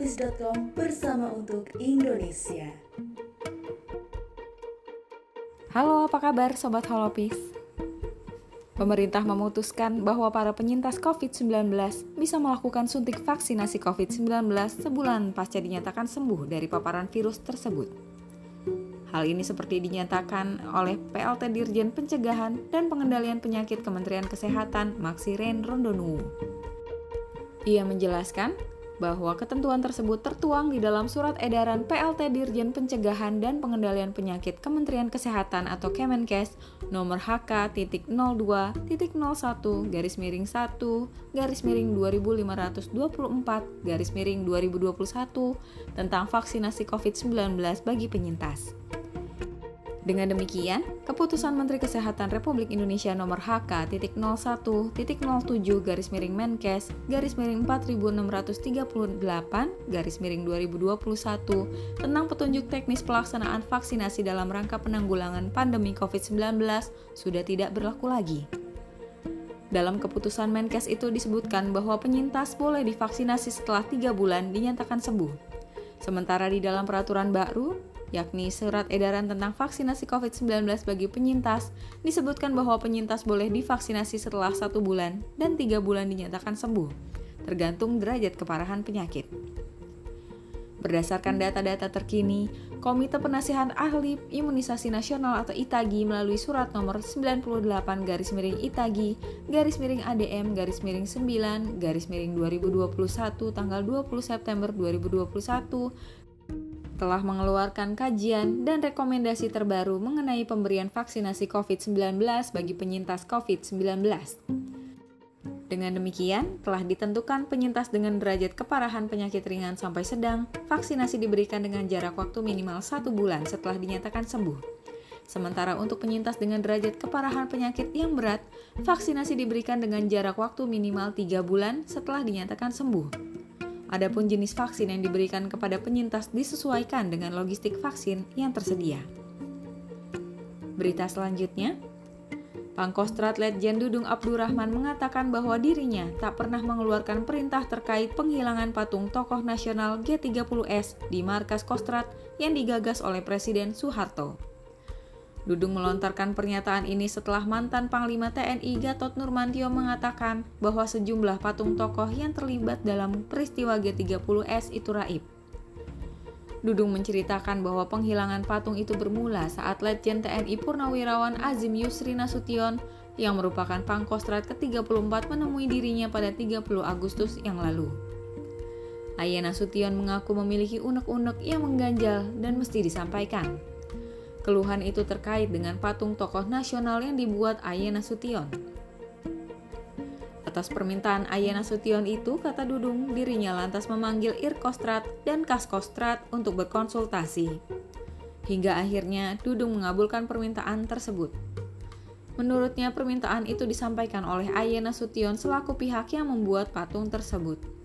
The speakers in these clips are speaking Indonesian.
holopis.com bersama untuk Indonesia. Halo, apa kabar Sobat Holopis? Pemerintah memutuskan bahwa para penyintas COVID-19 bisa melakukan suntik vaksinasi COVID-19 sebulan pasca dinyatakan sembuh dari paparan virus tersebut. Hal ini seperti dinyatakan oleh PLT Dirjen Pencegahan dan Pengendalian Penyakit Kementerian Kesehatan Maxiren Rondonuwu. Ia menjelaskan bahwa ketentuan tersebut tertuang di dalam surat edaran PLT Dirjen Pencegahan dan Pengendalian Penyakit Kementerian Kesehatan atau Kemenkes nomor HK.02.01 garis miring 1 garis miring 2524 garis miring 2021 tentang vaksinasi COVID-19 bagi penyintas. Dengan demikian, keputusan Menteri Kesehatan Republik Indonesia nomor HK.01.07 garis miring Menkes garis miring 4638 garis miring 2021 tentang petunjuk teknis pelaksanaan vaksinasi dalam rangka penanggulangan pandemi COVID-19 sudah tidak berlaku lagi. Dalam keputusan Menkes itu disebutkan bahwa penyintas boleh divaksinasi setelah tiga bulan dinyatakan sembuh. Sementara di dalam peraturan baru, yakni Surat Edaran tentang Vaksinasi COVID-19 bagi penyintas, disebutkan bahwa penyintas boleh divaksinasi setelah satu bulan dan tiga bulan dinyatakan sembuh, tergantung derajat keparahan penyakit. Berdasarkan data-data terkini, Komite Penasihat Ahli Imunisasi Nasional atau ITAGI melalui surat nomor 98 garis miring ITAGI garis miring ADM garis miring 9 garis miring 2021 tanggal 20 September 2021 telah mengeluarkan kajian dan rekomendasi terbaru mengenai pemberian vaksinasi COVID-19 bagi penyintas COVID-19. Dengan demikian, telah ditentukan penyintas dengan derajat keparahan penyakit ringan sampai sedang, vaksinasi diberikan dengan jarak waktu minimal satu bulan setelah dinyatakan sembuh. Sementara untuk penyintas dengan derajat keparahan penyakit yang berat, vaksinasi diberikan dengan jarak waktu minimal 3 bulan setelah dinyatakan sembuh. Adapun jenis vaksin yang diberikan kepada penyintas disesuaikan dengan logistik vaksin yang tersedia. Berita selanjutnya, Pangkostrat Letjen Dudung Abdurrahman mengatakan bahwa dirinya tak pernah mengeluarkan perintah terkait penghilangan patung tokoh nasional G30S di markas Kostrat yang digagas oleh Presiden Soeharto. Dudung melontarkan pernyataan ini setelah mantan Panglima TNI Gatot Nurmantio mengatakan bahwa sejumlah patung tokoh yang terlibat dalam peristiwa G30S itu raib. Dudung menceritakan bahwa penghilangan patung itu bermula saat Letjen TNI Purnawirawan Azim Yusri Nasution yang merupakan pangkostrat ke-34 menemui dirinya pada 30 Agustus yang lalu. Ayana Nasution mengaku memiliki unek-unek yang mengganjal dan mesti disampaikan. Keluhan itu terkait dengan patung tokoh nasional yang dibuat Ayana Sution. Atas permintaan Ayana Sution itu, kata Dudung, dirinya lantas memanggil Irkostrat dan Kaskostrat untuk berkonsultasi. Hingga akhirnya Dudung mengabulkan permintaan tersebut. Menurutnya permintaan itu disampaikan oleh Ayana Sution selaku pihak yang membuat patung tersebut.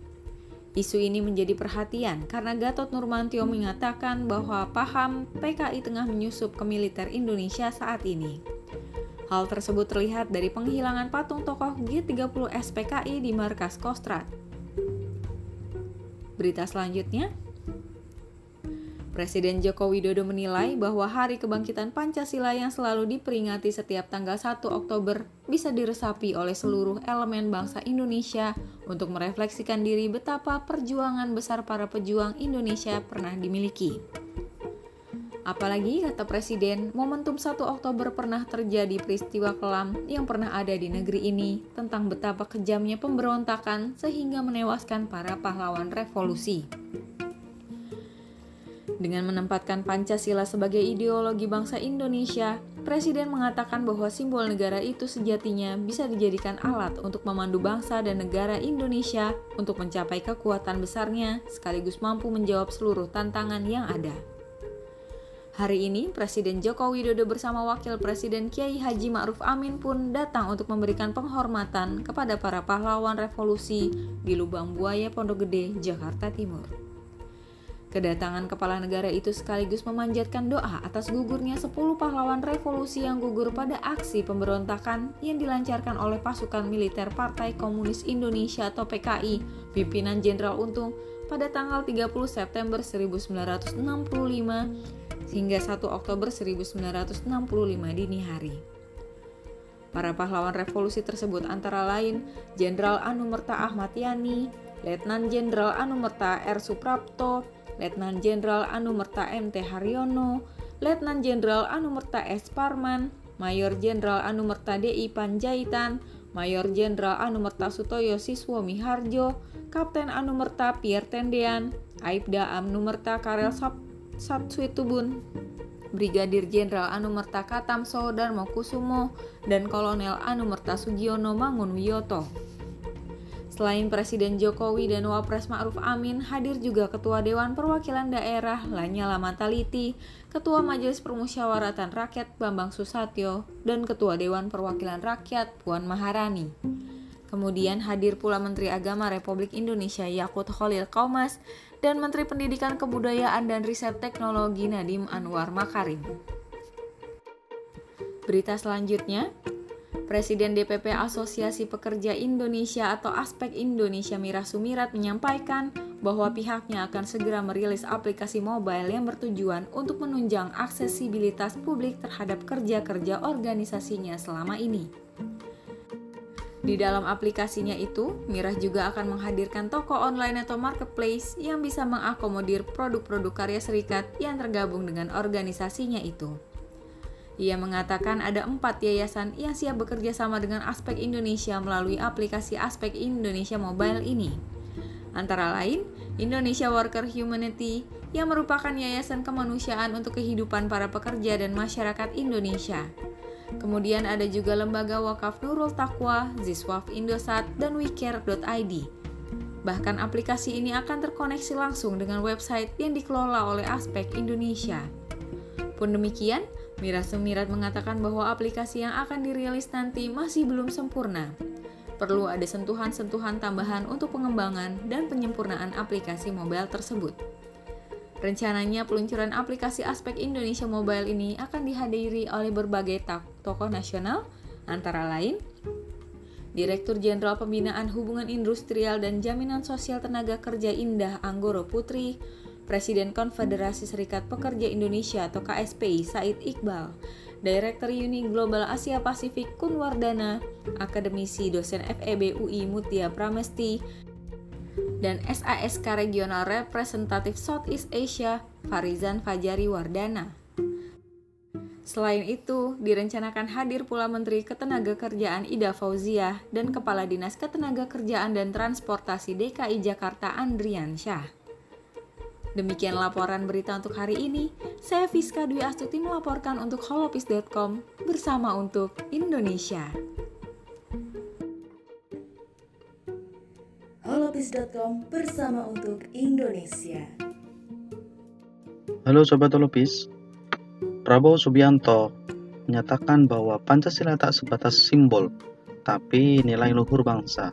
Isu ini menjadi perhatian karena Gatot Nurmantio mengatakan bahwa paham PKI tengah menyusup ke militer Indonesia saat ini. Hal tersebut terlihat dari penghilangan patung tokoh G30 SPKI di markas Kostrat. Berita selanjutnya, Presiden Joko Widodo menilai bahwa Hari Kebangkitan Pancasila yang selalu diperingati setiap tanggal 1 Oktober bisa diresapi oleh seluruh elemen bangsa Indonesia untuk merefleksikan diri betapa perjuangan besar para pejuang Indonesia pernah dimiliki. Apalagi, kata Presiden, momentum 1 Oktober pernah terjadi peristiwa kelam yang pernah ada di negeri ini tentang betapa kejamnya pemberontakan sehingga menewaskan para pahlawan revolusi. Dengan menempatkan Pancasila sebagai ideologi bangsa Indonesia, Presiden mengatakan bahwa simbol negara itu sejatinya bisa dijadikan alat untuk memandu bangsa dan negara Indonesia untuk mencapai kekuatan besarnya sekaligus mampu menjawab seluruh tantangan yang ada. Hari ini, Presiden Joko Widodo bersama Wakil Presiden Kiai Haji Ma'ruf Amin pun datang untuk memberikan penghormatan kepada para pahlawan revolusi di Lubang Buaya Pondok Gede, Jakarta Timur. Kedatangan kepala negara itu sekaligus memanjatkan doa atas gugurnya 10 pahlawan revolusi yang gugur pada aksi pemberontakan yang dilancarkan oleh pasukan militer Partai Komunis Indonesia atau PKI, pimpinan Jenderal Untung pada tanggal 30 September 1965 hingga 1 Oktober 1965 dini hari. Para pahlawan revolusi tersebut antara lain Jenderal Anumerta Ahmad Yani, Letnan Jenderal Anumerta R. Suprapto, Letnan Jenderal Anumerta MT Haryono, Letnan Jenderal Anumerta S. Parman, Mayor Jenderal Anumerta DI Panjaitan, Mayor Jenderal Anumerta Sutoyo Siswo Miharjo, Kapten Anumerta Pierre Tendean, Aibda Anumerta Karel Satswitubun, Brigadir Jenderal Anumerta Katamso Darmo Kusumo, dan Kolonel Anumerta Sugiono Mangunwiyoto. Selain Presiden Jokowi dan Wapres Ma'ruf Amin, hadir juga Ketua Dewan Perwakilan Daerah Lanyala Mataliti, Ketua Majelis Permusyawaratan Rakyat Bambang Susatyo, dan Ketua Dewan Perwakilan Rakyat Puan Maharani. Kemudian hadir pula Menteri Agama Republik Indonesia Yakut Khalil Kaumas dan Menteri Pendidikan Kebudayaan dan Riset Teknologi Nadiem Anwar Makarim. Berita selanjutnya, Presiden DPP Asosiasi Pekerja Indonesia atau Aspek Indonesia Mira Sumirat menyampaikan bahwa pihaknya akan segera merilis aplikasi mobile yang bertujuan untuk menunjang aksesibilitas publik terhadap kerja-kerja organisasinya selama ini. Di dalam aplikasinya itu, Mirah juga akan menghadirkan toko online atau marketplace yang bisa mengakomodir produk-produk karya serikat yang tergabung dengan organisasinya itu. Ia mengatakan ada empat yayasan yang siap bekerja sama dengan Aspek Indonesia melalui aplikasi Aspek Indonesia Mobile ini. Antara lain, Indonesia Worker Humanity yang merupakan yayasan kemanusiaan untuk kehidupan para pekerja dan masyarakat Indonesia. Kemudian ada juga lembaga wakaf Nurul Taqwa, Ziswaf Indosat, dan WeCare.id. Bahkan aplikasi ini akan terkoneksi langsung dengan website yang dikelola oleh Aspek Indonesia. Pun demikian, Mira Sumirat mengatakan bahwa aplikasi yang akan dirilis nanti masih belum sempurna. Perlu ada sentuhan-sentuhan tambahan untuk pengembangan dan penyempurnaan aplikasi mobile tersebut. Rencananya peluncuran aplikasi Aspek Indonesia Mobile ini akan dihadiri oleh berbagai tokoh nasional, antara lain Direktur Jenderal Pembinaan Hubungan Industrial dan Jaminan Sosial Tenaga Kerja Indah Anggoro Putri, Presiden Konfederasi Serikat Pekerja Indonesia atau KSPI Said Iqbal, Director Uni Global Asia Pasifik Kunwardana, Akademisi dosen FEB UI Mutia Pramesti, dan SASK Regional Representatif Southeast Asia Farizan Fajari Wardana. Selain itu, direncanakan hadir pula Menteri Ketenagakerjaan Ida Fauziah dan Kepala Dinas Ketenagakerjaan dan Transportasi DKI Jakarta Andrian Syah. Demikian laporan berita untuk hari ini. Saya Fiska Dwi Astuti melaporkan untuk holopis.com bersama untuk Indonesia. holopis.com bersama untuk Indonesia. Halo Sobat Holopis, Prabowo Subianto menyatakan bahwa Pancasila tak sebatas simbol, tapi nilai luhur bangsa.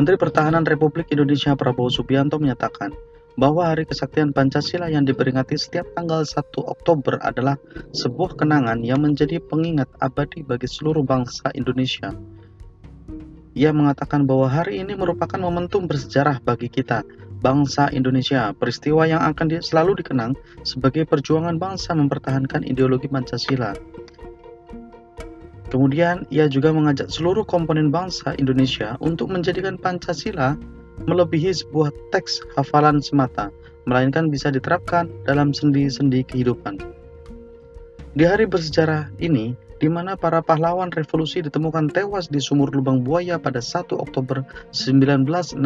Menteri Pertahanan Republik Indonesia Prabowo Subianto menyatakan bahwa Hari Kesaktian Pancasila yang diperingati setiap tanggal 1 Oktober adalah sebuah kenangan yang menjadi pengingat abadi bagi seluruh bangsa Indonesia. Ia mengatakan bahwa hari ini merupakan momentum bersejarah bagi kita, bangsa Indonesia, peristiwa yang akan selalu dikenang sebagai perjuangan bangsa mempertahankan ideologi Pancasila. Kemudian, ia juga mengajak seluruh komponen bangsa Indonesia untuk menjadikan Pancasila melebihi sebuah teks hafalan semata, melainkan bisa diterapkan dalam sendi-sendi kehidupan. Di hari bersejarah ini, di mana para pahlawan revolusi ditemukan tewas di sumur lubang buaya pada 1 Oktober 1965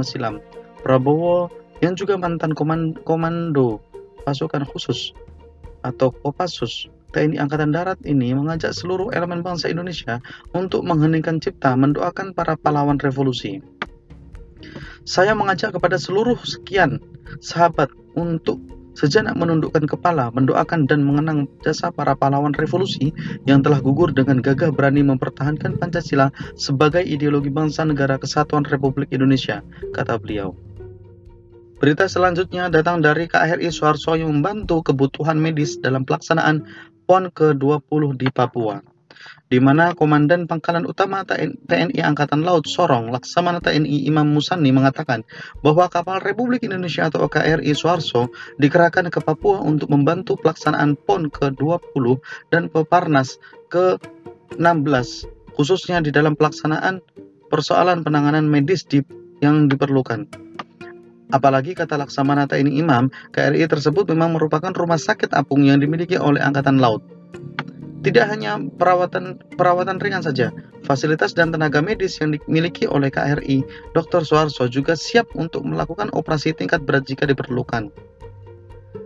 silam, Prabowo yang juga mantan komando pasukan khusus atau Kopassus TNI Angkatan Darat ini mengajak seluruh elemen bangsa Indonesia untuk mengheningkan cipta mendoakan para pahlawan revolusi. Saya mengajak kepada seluruh sekian sahabat untuk sejenak menundukkan kepala, mendoakan dan mengenang jasa para pahlawan revolusi yang telah gugur dengan gagah berani mempertahankan Pancasila sebagai ideologi bangsa negara kesatuan Republik Indonesia, kata beliau. Berita selanjutnya datang dari KRI Suharso yang membantu kebutuhan medis dalam pelaksanaan PON ke-20 di Papua di mana Komandan Pangkalan Utama TNI Angkatan Laut Sorong Laksamana TNI Imam Musani mengatakan bahwa kapal Republik Indonesia atau KRI Suharso dikerahkan ke Papua untuk membantu pelaksanaan PON ke-20 dan Peparnas ke-16 khususnya di dalam pelaksanaan persoalan penanganan medis di, yang diperlukan. Apalagi kata Laksamana TNI Imam, KRI tersebut memang merupakan rumah sakit apung yang dimiliki oleh Angkatan Laut. Tidak hanya perawatan perawatan ringan saja, fasilitas dan tenaga medis yang dimiliki oleh KRI, Dr. Suarso juga siap untuk melakukan operasi tingkat berat jika diperlukan.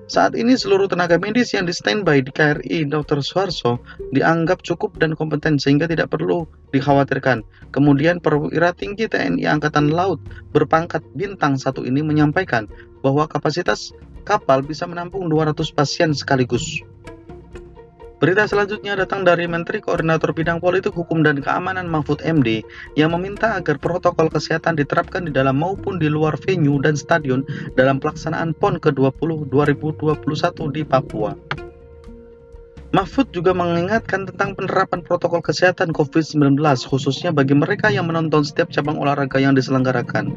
Saat ini seluruh tenaga medis yang di standby di KRI Dr. Suarso dianggap cukup dan kompeten sehingga tidak perlu dikhawatirkan. Kemudian perwira tinggi TNI Angkatan Laut berpangkat bintang satu ini menyampaikan bahwa kapasitas kapal bisa menampung 200 pasien sekaligus. Berita selanjutnya datang dari Menteri Koordinator Bidang Politik Hukum dan Keamanan Mahfud MD yang meminta agar protokol kesehatan diterapkan di dalam maupun di luar venue dan stadion dalam pelaksanaan PON ke-20 2021 di Papua. Mahfud juga mengingatkan tentang penerapan protokol kesehatan COVID-19 khususnya bagi mereka yang menonton setiap cabang olahraga yang diselenggarakan.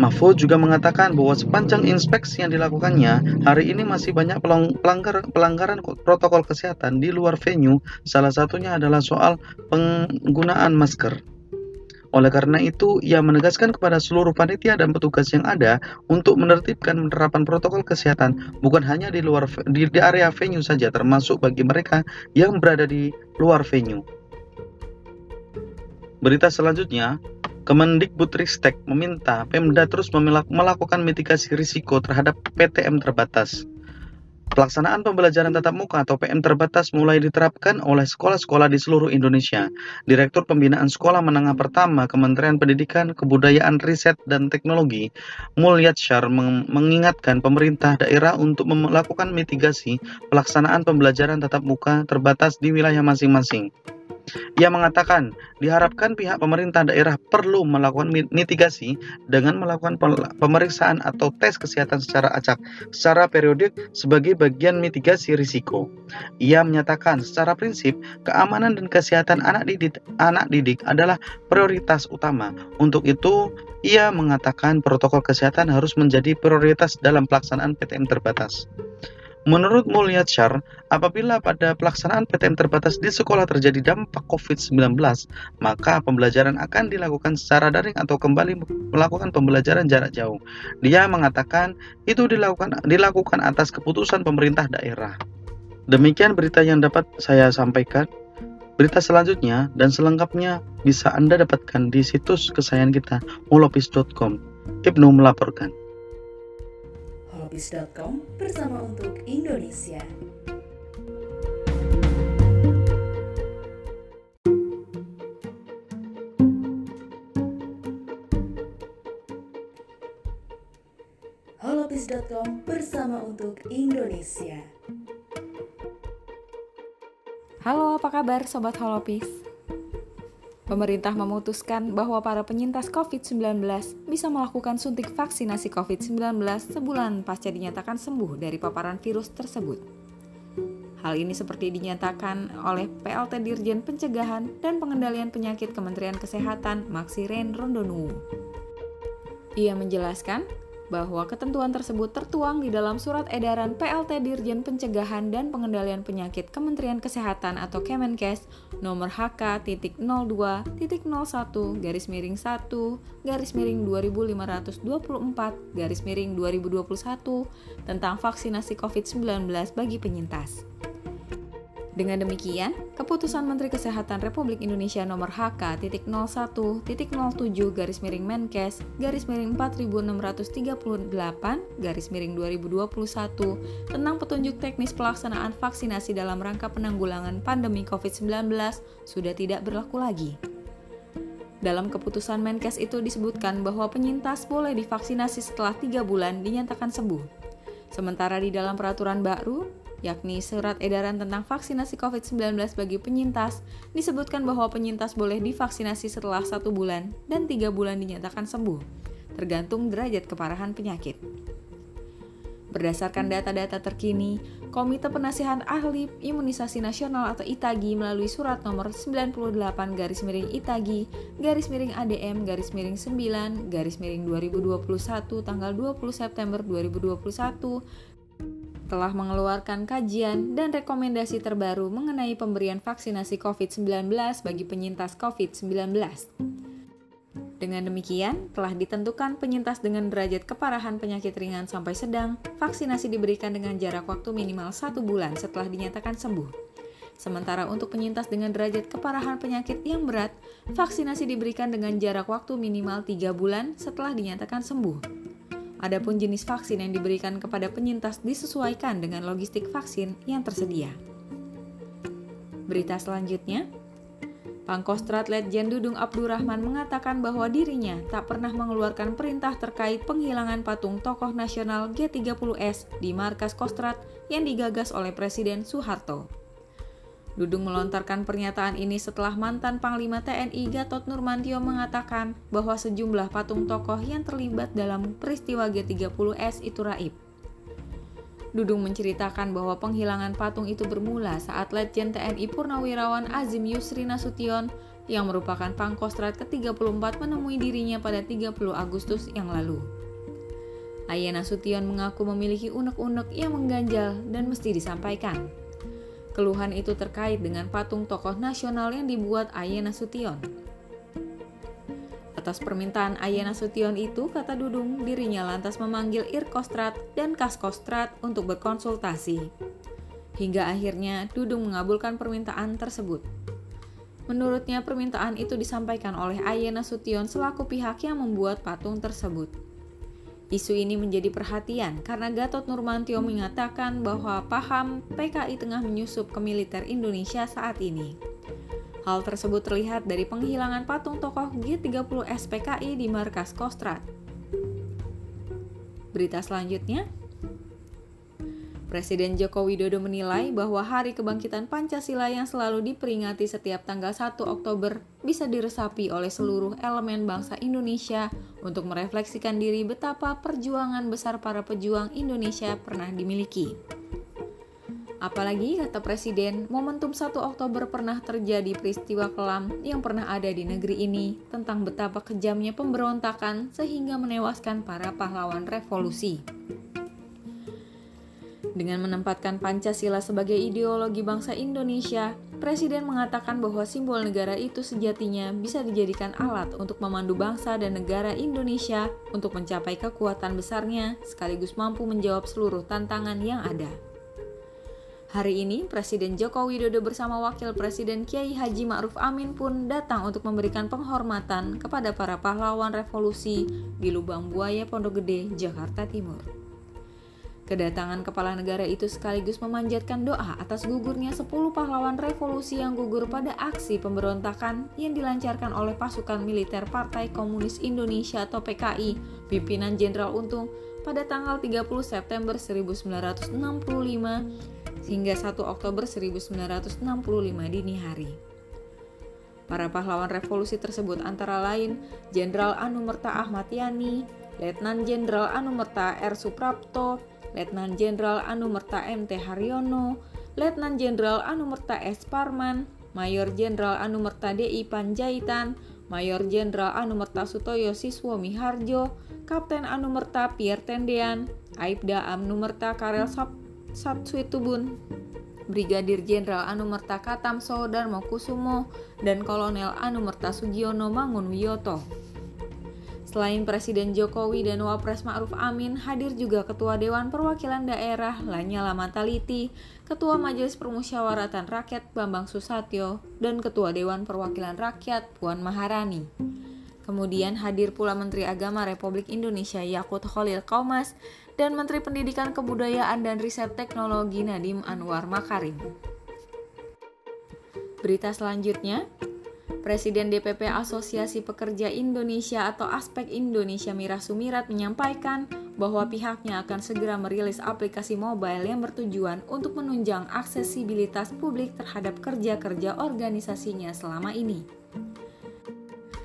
Mahfud juga mengatakan bahwa sepanjang inspeksi yang dilakukannya, hari ini masih banyak pelanggar, pelanggaran protokol kesehatan di luar venue, salah satunya adalah soal penggunaan masker. Oleh karena itu, ia menegaskan kepada seluruh panitia dan petugas yang ada untuk menertibkan penerapan protokol kesehatan bukan hanya di luar di, di area venue saja, termasuk bagi mereka yang berada di luar venue. Berita selanjutnya, Kemendikbudristek meminta Pemda terus melakukan mitigasi risiko terhadap PTM terbatas. Pelaksanaan pembelajaran tatap muka atau PM terbatas mulai diterapkan oleh sekolah-sekolah di seluruh Indonesia. Direktur Pembinaan Sekolah Menengah Pertama Kementerian Pendidikan, Kebudayaan, Riset, dan Teknologi, Mulyatsyar mengingatkan pemerintah daerah untuk melakukan mitigasi pelaksanaan pembelajaran tatap muka terbatas di wilayah masing-masing. Ia mengatakan, diharapkan pihak pemerintah daerah perlu melakukan mitigasi dengan melakukan pemeriksaan atau tes kesehatan secara acak secara periodik sebagai bagian mitigasi risiko. Ia menyatakan secara prinsip keamanan dan kesehatan anak didik, anak didik adalah prioritas utama. Untuk itu, ia mengatakan protokol kesehatan harus menjadi prioritas dalam pelaksanaan PTM terbatas. Menurut Mulyatsyar, apabila pada pelaksanaan PTM terbatas di sekolah terjadi dampak COVID-19, maka pembelajaran akan dilakukan secara daring atau kembali melakukan pembelajaran jarak jauh. Dia mengatakan itu dilakukan dilakukan atas keputusan pemerintah daerah. Demikian berita yang dapat saya sampaikan. Berita selanjutnya dan selengkapnya bisa Anda dapatkan di situs kesayangan kita molopis.com. Ibnu melaporkan holopis.com bersama untuk Indonesia. holopis.com bersama untuk Indonesia. Halo, apa kabar sobat Holopis? Pemerintah memutuskan bahwa para penyintas COVID-19 bisa melakukan suntik vaksinasi COVID-19 sebulan pasca dinyatakan sembuh dari paparan virus tersebut. Hal ini seperti dinyatakan oleh PLT Dirjen Pencegahan dan Pengendalian Penyakit Kementerian Kesehatan Maxiren Rondonu. Ia menjelaskan bahwa ketentuan tersebut tertuang di dalam surat edaran PLT Dirjen Pencegahan dan Pengendalian Penyakit Kementerian Kesehatan atau Kemenkes nomor HK.02.01 garis miring 1 garis miring 2524 garis miring 2021 tentang vaksinasi COVID-19 bagi penyintas. Dengan demikian, keputusan Menteri Kesehatan Republik Indonesia nomor HK.01.07 garis miring Menkes garis miring 4638 garis miring 2021 tentang petunjuk teknis pelaksanaan vaksinasi dalam rangka penanggulangan pandemi COVID-19 sudah tidak berlaku lagi. Dalam keputusan Menkes itu disebutkan bahwa penyintas boleh divaksinasi setelah 3 bulan dinyatakan sembuh. Sementara di dalam peraturan baru, yakni surat edaran tentang vaksinasi COVID-19 bagi penyintas, disebutkan bahwa penyintas boleh divaksinasi setelah satu bulan dan tiga bulan dinyatakan sembuh, tergantung derajat keparahan penyakit. Berdasarkan data-data terkini, Komite Penasihat Ahli Imunisasi Nasional atau ITAGI melalui surat nomor 98 garis miring ITAGI garis miring ADM garis miring 9 garis miring 2021 tanggal 20 September 2021 telah mengeluarkan kajian dan rekomendasi terbaru mengenai pemberian vaksinasi COVID-19 bagi penyintas COVID-19. Dengan demikian, telah ditentukan penyintas dengan derajat keparahan penyakit ringan sampai sedang, vaksinasi diberikan dengan jarak waktu minimal satu bulan setelah dinyatakan sembuh. Sementara untuk penyintas dengan derajat keparahan penyakit yang berat, vaksinasi diberikan dengan jarak waktu minimal 3 bulan setelah dinyatakan sembuh. Adapun jenis vaksin yang diberikan kepada penyintas disesuaikan dengan logistik vaksin yang tersedia. Berita selanjutnya, Pangkostrat Letjen Dudung Abdurrahman mengatakan bahwa dirinya tak pernah mengeluarkan perintah terkait penghilangan patung tokoh nasional G30S di markas Kostrat yang digagas oleh Presiden Soeharto. Dudung melontarkan pernyataan ini setelah mantan Panglima TNI Gatot Nurmantio mengatakan bahwa sejumlah patung tokoh yang terlibat dalam peristiwa G30S itu raib. Dudung menceritakan bahwa penghilangan patung itu bermula saat Letjen TNI Purnawirawan Azim Yusri Nasution yang merupakan Pangkostrat ke-34 menemui dirinya pada 30 Agustus yang lalu. Ayah Nasution mengaku memiliki unek-unek yang mengganjal dan mesti disampaikan. Keluhan itu terkait dengan patung tokoh nasional yang dibuat Ayah Nasution. Atas permintaan Ayana Sution itu, kata Dudung, dirinya lantas memanggil Irkostrat dan Kaskostrat untuk berkonsultasi. Hingga akhirnya Dudung mengabulkan permintaan tersebut. Menurutnya permintaan itu disampaikan oleh Ayana Sution selaku pihak yang membuat patung tersebut. Isu ini menjadi perhatian karena Gatot Nurmantio mengatakan bahwa paham PKI tengah menyusup ke militer Indonesia saat ini. Hal tersebut terlihat dari penghilangan patung tokoh G30 SPKI di markas Kostrat. Berita selanjutnya, Presiden Joko Widodo menilai bahwa Hari Kebangkitan Pancasila yang selalu diperingati setiap tanggal 1 Oktober bisa diresapi oleh seluruh elemen bangsa Indonesia untuk merefleksikan diri betapa perjuangan besar para pejuang Indonesia pernah dimiliki. Apalagi, kata Presiden, momentum 1 Oktober pernah terjadi peristiwa kelam yang pernah ada di negeri ini tentang betapa kejamnya pemberontakan sehingga menewaskan para pahlawan revolusi. Dengan menempatkan Pancasila sebagai ideologi bangsa Indonesia, Presiden mengatakan bahwa simbol negara itu sejatinya bisa dijadikan alat untuk memandu bangsa dan negara Indonesia untuk mencapai kekuatan besarnya sekaligus mampu menjawab seluruh tantangan yang ada. Hari ini, Presiden Joko Widodo bersama Wakil Presiden Kiai Haji Ma'ruf Amin pun datang untuk memberikan penghormatan kepada para pahlawan revolusi di Lubang Buaya Pondok Gede, Jakarta Timur. Kedatangan kepala negara itu sekaligus memanjatkan doa atas gugurnya 10 pahlawan revolusi yang gugur pada aksi pemberontakan yang dilancarkan oleh pasukan militer Partai Komunis Indonesia atau PKI pimpinan Jenderal Untung pada tanggal 30 September 1965 hingga 1 Oktober 1965 dini hari. Para pahlawan revolusi tersebut antara lain Jenderal Anumerta Ahmad Yani, Letnan Jenderal Anumerta R. Suprapto, Letnan Jenderal Anumerta MT Haryono, Letnan Jenderal Anumerta S. Parman, Mayor Jenderal Anumerta DI Panjaitan, Mayor Jenderal Anumerta Sutoyo Siswo Miharjo, Kapten Anumerta Pierre Tendean, Aibda Anumerta Karel Sap Satsuitubun, Brigadir Jenderal Anumerta Katamso Darmo Kusumo, dan Kolonel Anumerta Sugiono Mangun Wiyoto. Selain Presiden Jokowi dan Wapres Ma'ruf Amin, hadir juga Ketua Dewan Perwakilan Daerah Lanyala Mataliti, Ketua Majelis Permusyawaratan Rakyat Bambang Susatyo, dan Ketua Dewan Perwakilan Rakyat Puan Maharani. Kemudian hadir pula Menteri Agama Republik Indonesia Yakut Khalil Kaumas dan Menteri Pendidikan Kebudayaan dan Riset Teknologi Nadiem Anwar Makarim. Berita selanjutnya, Presiden DPP Asosiasi Pekerja Indonesia atau Aspek Indonesia Mira Sumirat menyampaikan bahwa pihaknya akan segera merilis aplikasi mobile yang bertujuan untuk menunjang aksesibilitas publik terhadap kerja-kerja organisasinya selama ini.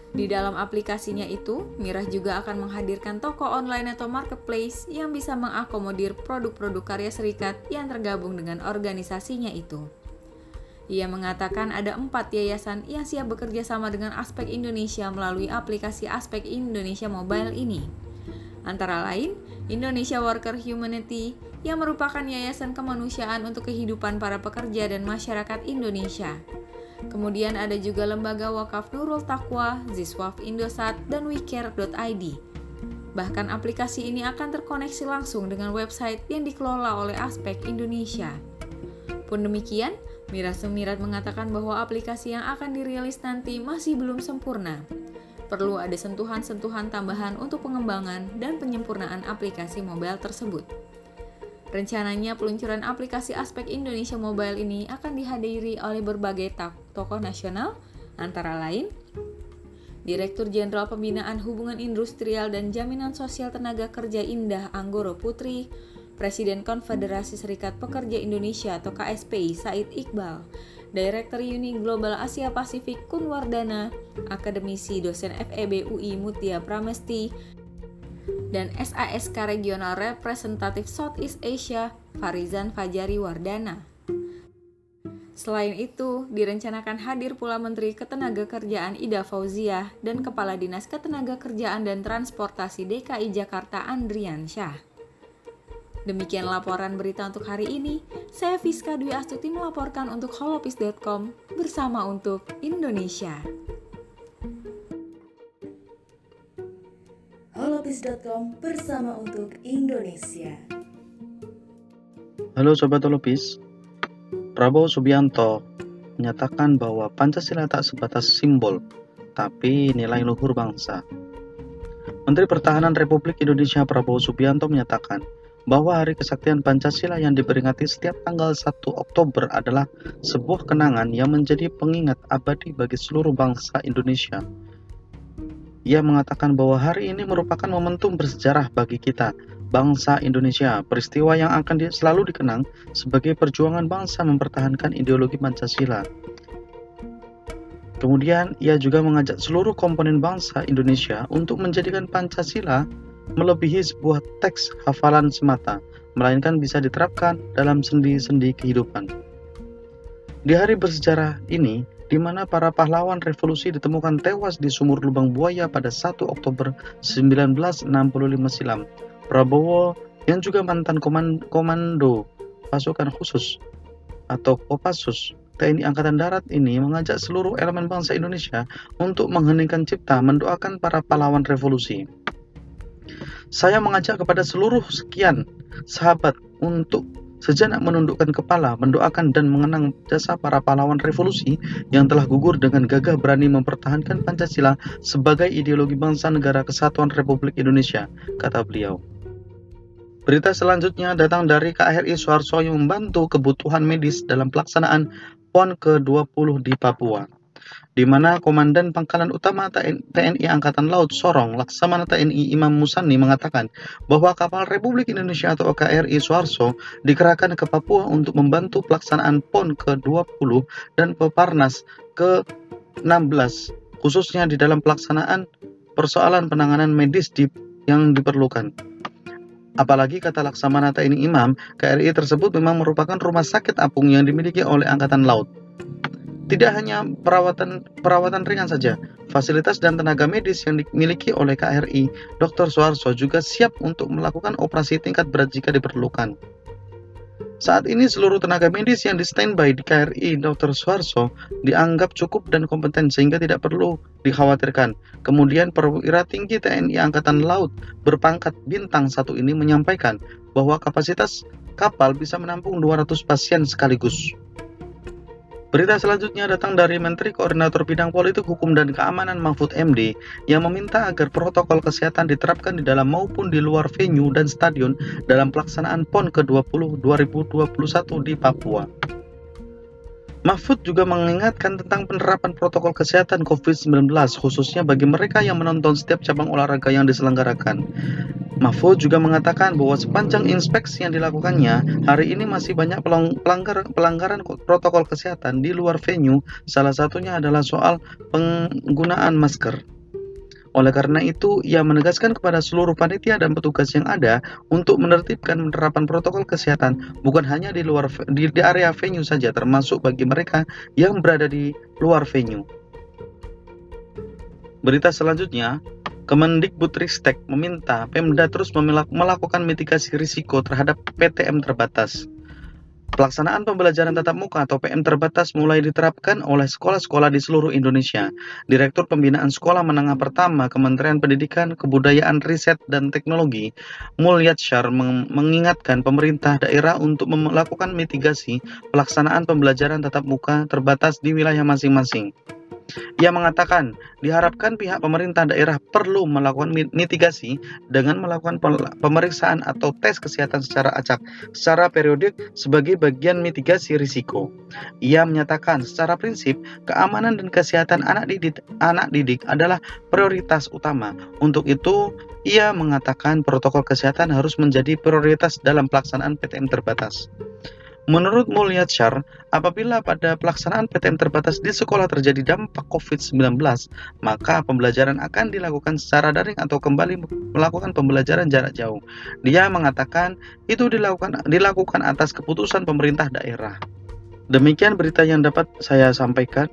Di dalam aplikasinya itu, Mirah juga akan menghadirkan toko online atau marketplace yang bisa mengakomodir produk-produk karya serikat yang tergabung dengan organisasinya itu. Ia mengatakan ada empat yayasan yang siap bekerja sama dengan Aspek Indonesia melalui aplikasi Aspek Indonesia Mobile ini. Antara lain, Indonesia Worker Humanity yang merupakan yayasan kemanusiaan untuk kehidupan para pekerja dan masyarakat Indonesia. Kemudian ada juga lembaga wakaf Nurul Taqwa, Ziswaf Indosat, dan wecare.id. Bahkan aplikasi ini akan terkoneksi langsung dengan website yang dikelola oleh Aspek Indonesia. Pun demikian, Mira Semirat mengatakan bahwa aplikasi yang akan dirilis nanti masih belum sempurna. Perlu ada sentuhan-sentuhan tambahan untuk pengembangan dan penyempurnaan aplikasi mobile tersebut. Rencananya peluncuran aplikasi Aspek Indonesia Mobile ini akan dihadiri oleh berbagai tokoh nasional, antara lain Direktur Jenderal Pembinaan Hubungan Industrial dan Jaminan Sosial Tenaga Kerja Indah Anggoro Putri, Presiden Konfederasi Serikat Pekerja Indonesia atau KSPI Said Iqbal, Director Uni Global Asia Pasifik Kunwardana, Akademisi dosen FEB UI Mutia Pramesti, dan SASK Regional Representatif Southeast Asia Farizan Fajari Wardana. Selain itu, direncanakan hadir pula Menteri Ketenagakerjaan Ida Fauziah dan Kepala Dinas Ketenagakerjaan dan Transportasi DKI Jakarta Andrian Syah. Demikian laporan berita untuk hari ini. Saya Fiska Dwi Astuti melaporkan untuk holopis.com bersama untuk Indonesia. holopis.com bersama untuk Indonesia. Halo Sobat Holopis, Prabowo Subianto menyatakan bahwa Pancasila tak sebatas simbol, tapi nilai luhur bangsa. Menteri Pertahanan Republik Indonesia Prabowo Subianto menyatakan bahwa Hari Kesaktian Pancasila yang diperingati setiap tanggal 1 Oktober adalah sebuah kenangan yang menjadi pengingat abadi bagi seluruh bangsa Indonesia. Ia mengatakan bahwa hari ini merupakan momentum bersejarah bagi kita, bangsa Indonesia, peristiwa yang akan selalu dikenang sebagai perjuangan bangsa mempertahankan ideologi Pancasila. Kemudian, ia juga mengajak seluruh komponen bangsa Indonesia untuk menjadikan Pancasila melebihi sebuah teks hafalan semata, melainkan bisa diterapkan dalam sendi-sendi kehidupan. Di hari bersejarah ini, di mana para pahlawan revolusi ditemukan tewas di sumur lubang buaya pada 1 Oktober 1965 silam, Prabowo yang juga mantan komando pasukan khusus atau Kopassus TNI Angkatan Darat ini mengajak seluruh elemen bangsa Indonesia untuk mengheningkan cipta mendoakan para pahlawan revolusi. Saya mengajak kepada seluruh sekian sahabat untuk sejenak menundukkan kepala, mendoakan dan mengenang jasa para pahlawan revolusi yang telah gugur dengan gagah berani mempertahankan Pancasila sebagai ideologi bangsa negara kesatuan Republik Indonesia, kata beliau. Berita selanjutnya datang dari KRI yang membantu kebutuhan medis dalam pelaksanaan PON ke-20 di Papua di mana Komandan Pangkalan Utama TNI Angkatan Laut Sorong Laksamana TNI Imam Musani mengatakan bahwa kapal Republik Indonesia atau KRI Suharso dikerahkan ke Papua untuk membantu pelaksanaan PON ke-20 dan Peparnas ke-16 khususnya di dalam pelaksanaan persoalan penanganan medis di, yang diperlukan. Apalagi kata Laksamana TNI Imam, KRI tersebut memang merupakan rumah sakit apung yang dimiliki oleh Angkatan Laut. Tidak hanya perawatan perawatan ringan saja, fasilitas dan tenaga medis yang dimiliki oleh KRI, Dr. Suarso juga siap untuk melakukan operasi tingkat berat jika diperlukan. Saat ini seluruh tenaga medis yang di standby di KRI Dr. Suarso dianggap cukup dan kompeten sehingga tidak perlu dikhawatirkan. Kemudian perwira tinggi TNI Angkatan Laut berpangkat bintang satu ini menyampaikan bahwa kapasitas kapal bisa menampung 200 pasien sekaligus. Berita selanjutnya datang dari Menteri Koordinator Bidang Politik Hukum dan Keamanan Mahfud MD yang meminta agar protokol kesehatan diterapkan di dalam maupun di luar venue dan stadion dalam pelaksanaan PON ke-20 2021 di Papua. Mahfud juga mengingatkan tentang penerapan protokol kesehatan COVID-19 khususnya bagi mereka yang menonton setiap cabang olahraga yang diselenggarakan. Mahfud juga mengatakan bahwa sepanjang inspeksi yang dilakukannya, hari ini masih banyak pelanggar, pelanggaran protokol kesehatan di luar venue, salah satunya adalah soal penggunaan masker. Oleh karena itu, ia menegaskan kepada seluruh panitia dan petugas yang ada untuk menertibkan penerapan protokol kesehatan bukan hanya di luar di, di area venue saja termasuk bagi mereka yang berada di luar venue. Berita selanjutnya, Kemendikbudristek meminta Pemda terus melakukan mitigasi risiko terhadap PTM terbatas. Pelaksanaan pembelajaran tatap muka atau PM terbatas mulai diterapkan oleh sekolah-sekolah di seluruh Indonesia. Direktur Pembinaan Sekolah Menengah Pertama Kementerian Pendidikan, Kebudayaan, Riset, dan Teknologi, Mulyatsar mengingatkan pemerintah daerah untuk melakukan mitigasi pelaksanaan pembelajaran tatap muka terbatas di wilayah masing-masing. Ia mengatakan, diharapkan pihak pemerintah daerah perlu melakukan mitigasi dengan melakukan pemeriksaan atau tes kesehatan secara acak secara periodik sebagai bagian mitigasi risiko. Ia menyatakan secara prinsip keamanan dan kesehatan anak didik, anak didik adalah prioritas utama. Untuk itu, ia mengatakan protokol kesehatan harus menjadi prioritas dalam pelaksanaan PTM terbatas. Menurut Mulyatsar, apabila pada pelaksanaan PTM terbatas di sekolah terjadi dampak COVID-19, maka pembelajaran akan dilakukan secara daring atau kembali melakukan pembelajaran jarak jauh. Dia mengatakan itu dilakukan dilakukan atas keputusan pemerintah daerah. Demikian berita yang dapat saya sampaikan.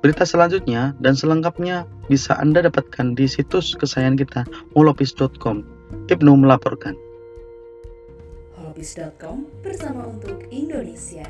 Berita selanjutnya dan selengkapnya bisa Anda dapatkan di situs kesayangan kita mulopis.com. Ibnu melaporkan holopis.com bersama untuk Indonesia.